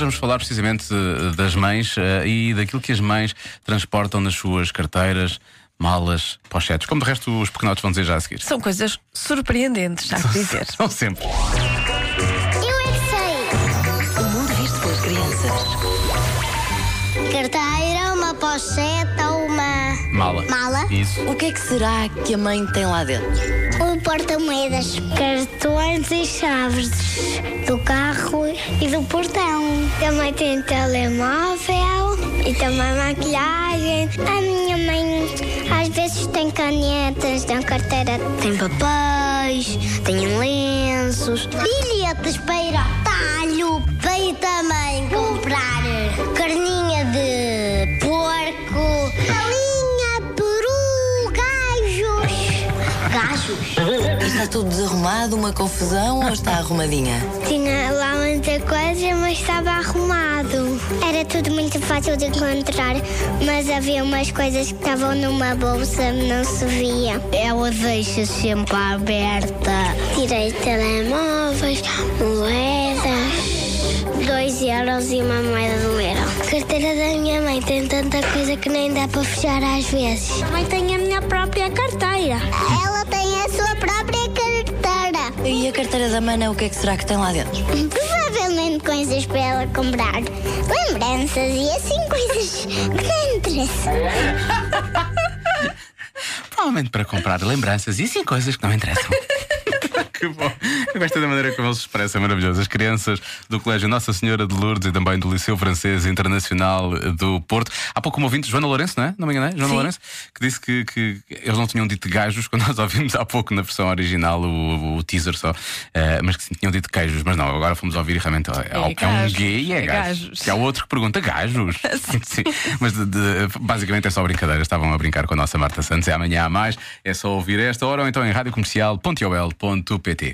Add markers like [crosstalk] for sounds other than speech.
vamos falar precisamente das mães eh, e daquilo que as mães transportam nas suas carteiras, malas, pochetes. Como de resto os pequenotes vão dizer já a seguir. São coisas surpreendentes, há que dizer. [laughs] São sempre. Eu é que sei. O mundo visto pelas crianças. Carteira, uma pocheta, uma Mala. mala, Isso. O que é que será que a mãe tem lá dentro? Um porta-moedas, cartões e chaves do carro e do portão. Também tem telemóvel e também maquilhagem. A minha mãe às vezes tem canetas, na carteira tem papéis, tem lenços, bilhetes para ir ao talho. Veio também gajos. E [laughs] está tudo desarrumado, uma confusão ou está arrumadinha? Tinha lá muita coisa, mas estava arrumado. Era tudo muito fácil de encontrar, mas havia umas coisas que estavam numa bolsa, não se via. Ela deixa sempre aberta. Tirei telemóveis, moedas. Dois euros e uma moeda de carteira da minha mãe tem tanta coisa que nem dá para fechar às vezes. A mãe tem a minha própria carteira. Ela tem a sua própria carteira. E a carteira da mana, o que é que será que tem lá dentro? Provavelmente coisas para ela comprar. Lembranças e assim coisas que não interessam. Provavelmente para comprar lembranças e sim coisas que não interessam. Que bom. Eu gosto da maneira como eles se expressam, maravilhoso. As crianças do Colégio Nossa Senhora de Lourdes e também do Liceu Francês Internacional do Porto. Há pouco uma ouvinte, Joana Lourenço, não é? Não me enganei? Joana Sim. Lourenço, que disse que, que eles não tinham dito gajos quando nós ouvimos há pouco na versão original o, o teaser só, eh, mas que sim tinham dito queijos. Mas não, agora fomos ouvir e realmente é, é um gajos. gay e é, É gajos. gajos. Que há outro que pergunta gajos. [laughs] [laughs] Sim, mas de- de- basicamente é só brincadeira. Estavam a brincar com a nossa Marta Santos. É amanhã há mais. É só ouvir a esta hora ou então em radiocomercial.ol.pt. õppetee